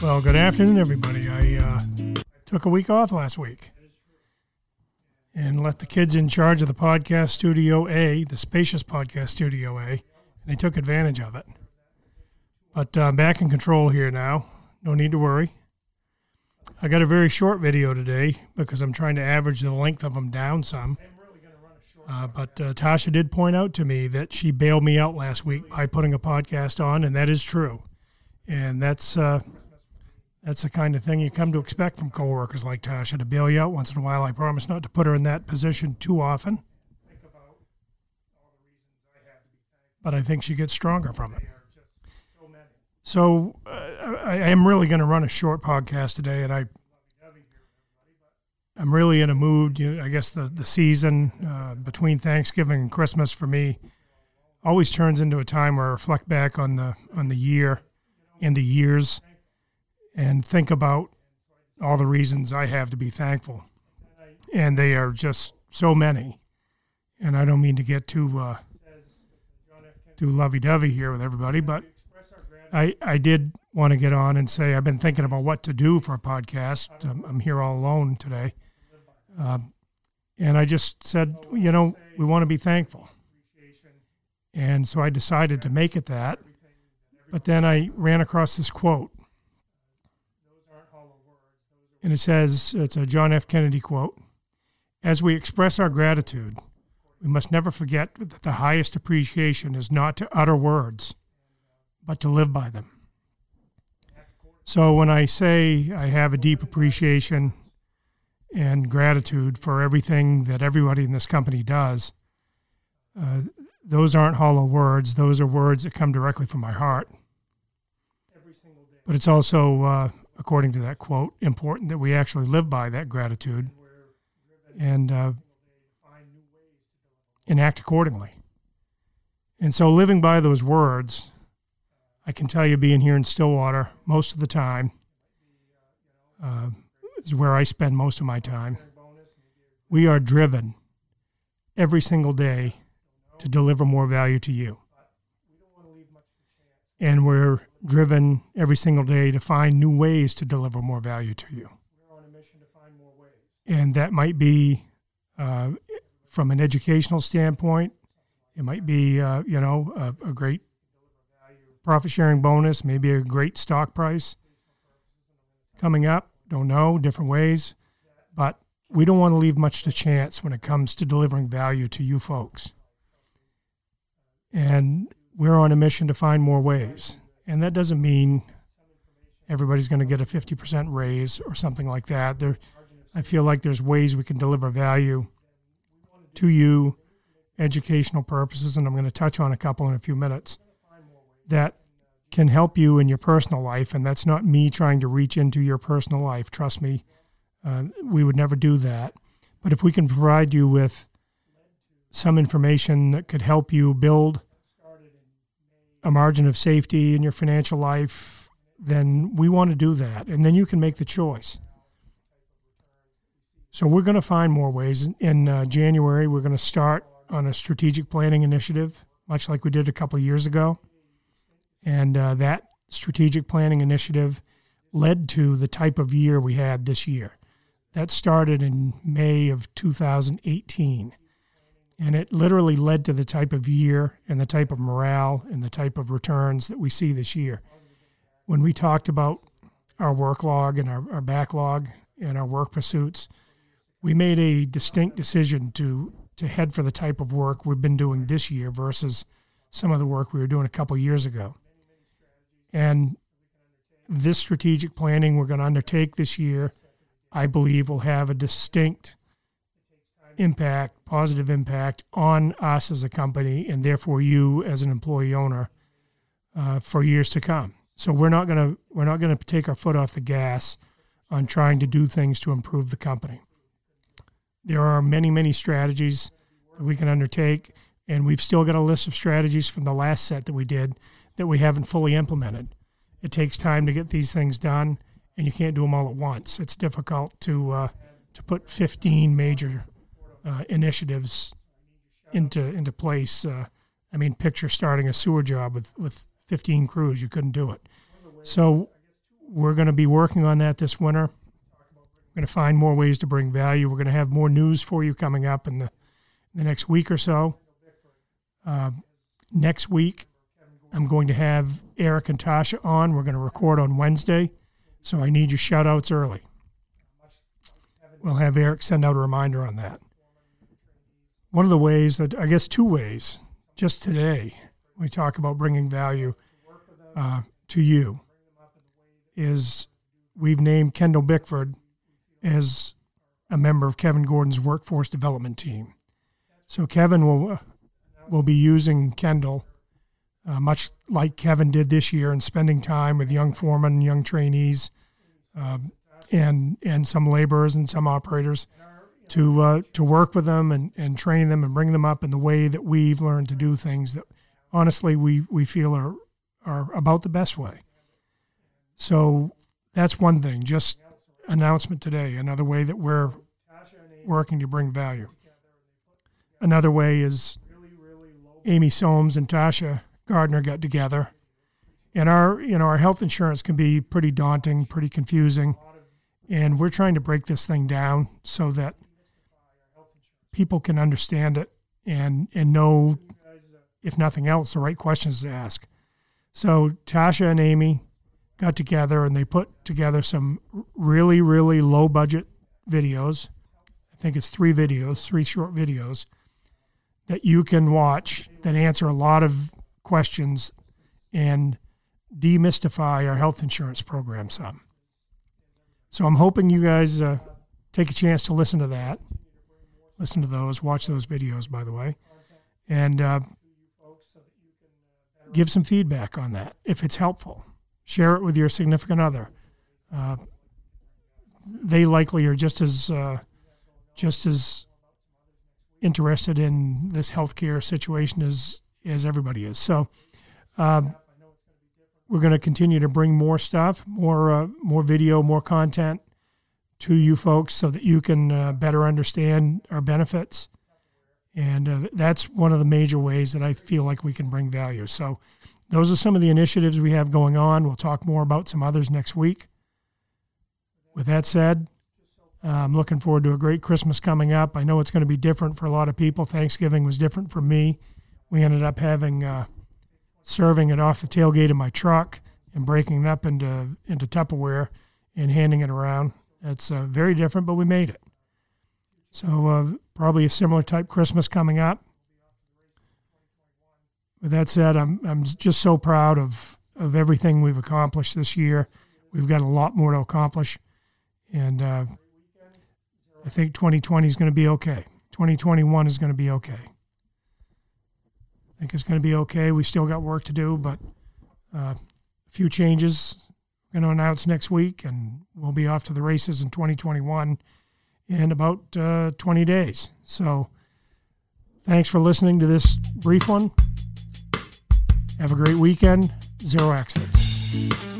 Well, good afternoon, everybody. Uh, took a week off last week and let the kids in charge of the podcast studio A, the spacious podcast studio A, and they took advantage of it. But uh, I'm back in control here now. No need to worry. I got a very short video today because I'm trying to average the length of them down some. Uh, but uh, Tasha did point out to me that she bailed me out last week by putting a podcast on, and that is true. And that's uh, that's the kind of thing you come to expect from coworkers like Tasha to bail you out once in a while. I promise not to put her in that position too often. But I think she gets stronger from it. So uh, I, I am really going to run a short podcast today, and I I'm really in a mood. You know, I guess the the season uh, between Thanksgiving and Christmas for me always turns into a time where I reflect back on the on the year and the years and think about all the reasons I have to be thankful. And they are just so many. And I don't mean to get too uh, too lovey-dovey here with everybody, but I I did want to get on and say I've been thinking about what to do for a podcast. I'm, I'm here all alone today, um, and I just said, you know, we want to be thankful, and so I decided to make it that. But then I ran across this quote and it says it's a John F. Kennedy quote As we express our gratitude, we must never forget that the highest appreciation is not to utter words, but to live by them. So when I say I have a deep appreciation and gratitude for everything that everybody in this company does, uh, those aren't hollow words. Those are words that come directly from my heart. But it's also uh, according to that quote, important that we actually live by that gratitude and uh, and act accordingly. And so, living by those words, I can tell you, being here in Stillwater most of the time uh, is where I spend most of my time. We are driven every single day to deliver more value to you. And we're driven every single day to find new ways to deliver more value to you. We're on a mission to find more ways. And that might be uh, from an educational standpoint. It might be, uh, you know, a, a great profit sharing bonus, maybe a great stock price coming up. Don't know, different ways. But we don't want to leave much to chance when it comes to delivering value to you folks. And we're on a mission to find more ways. And that doesn't mean everybody's going to get a 50% raise or something like that. There, I feel like there's ways we can deliver value to you, educational purposes, and I'm going to touch on a couple in a few minutes that can help you in your personal life. And that's not me trying to reach into your personal life. Trust me, uh, we would never do that. But if we can provide you with some information that could help you build a margin of safety in your financial life, then we want to do that. And then you can make the choice. So we're going to find more ways. In uh, January, we're going to start on a strategic planning initiative, much like we did a couple years ago. And uh, that strategic planning initiative led to the type of year we had this year. That started in May of 2018. And it literally led to the type of year and the type of morale and the type of returns that we see this year. When we talked about our work log and our, our backlog and our work pursuits, we made a distinct decision to to head for the type of work we've been doing this year versus some of the work we were doing a couple years ago. And this strategic planning we're going to undertake this year, I believe, will have a distinct impact, positive impact on us as a company, and therefore you as an employee owner uh, for years to come. So we're not gonna we're not gonna take our foot off the gas on trying to do things to improve the company. There are many, many strategies that we can undertake, and we've still got a list of strategies from the last set that we did that we haven't fully implemented. It takes time to get these things done, and you can't do them all at once. It's difficult to uh, to put 15 major uh, initiatives into into place. Uh, I mean, picture starting a sewer job with with 15 crews. You couldn't do it. So we're going to be working on that this winter. We're going to find more ways to bring value. We're going to have more news for you coming up in the, in the next week or so. Uh, next week, I'm going to have Eric and Tasha on. We're going to record on Wednesday, so I need your shout outs early. We'll have Eric send out a reminder on that. One of the ways that, I guess, two ways, just today, we talk about bringing value uh, to you is we've named Kendall Bickford as a member of Kevin Gordon's workforce development team. So Kevin will uh, will be using Kendall uh, much like Kevin did this year and spending time with young foremen young trainees uh, and and some laborers and some operators to uh, to work with them and, and train them and bring them up in the way that we've learned to do things that honestly we, we feel are are about the best way. So that's one thing. Just announcement today. Another way that we're working to bring value. Another way is Amy Soames and Tasha Gardner got together, and our you know our health insurance can be pretty daunting, pretty confusing, and we're trying to break this thing down so that people can understand it and and know, if nothing else, the right questions to ask. So Tasha and Amy got together and they put together some really, really low budget videos. I think it's three videos, three short videos that you can watch that answer a lot of questions and demystify our health insurance program some. So I'm hoping you guys uh, take a chance to listen to that. Listen to those, watch those videos, by the way, and uh, give some feedback on that if it's helpful share it with your significant other. Uh, they likely are just as uh, just as interested in this healthcare situation as as everybody is. So um, we're going to continue to bring more stuff, more uh, more video, more content to you folks, so that you can uh, better understand our benefits. And uh, that's one of the major ways that I feel like we can bring value. So those are some of the initiatives we have going on. We'll talk more about some others next week. With that said, uh, I'm looking forward to a great Christmas coming up. I know it's going to be different for a lot of people. Thanksgiving was different for me. We ended up having uh, serving it off the tailgate of my truck and breaking it up into into Tupperware and handing it around. It's uh, very different, but we made it. So uh, probably a similar type Christmas coming up with that said, I'm I'm just so proud of of everything we've accomplished this year. We've got a lot more to accomplish, and uh, I think 2020 is going to be okay. 2021 is going to be okay. I think it's going to be okay. We still got work to do, but uh, a few changes we're going to announce next week, and we'll be off to the races in 2021 in about uh, 20 days. So, thanks for listening to this brief one. Have a great weekend. Zero accidents.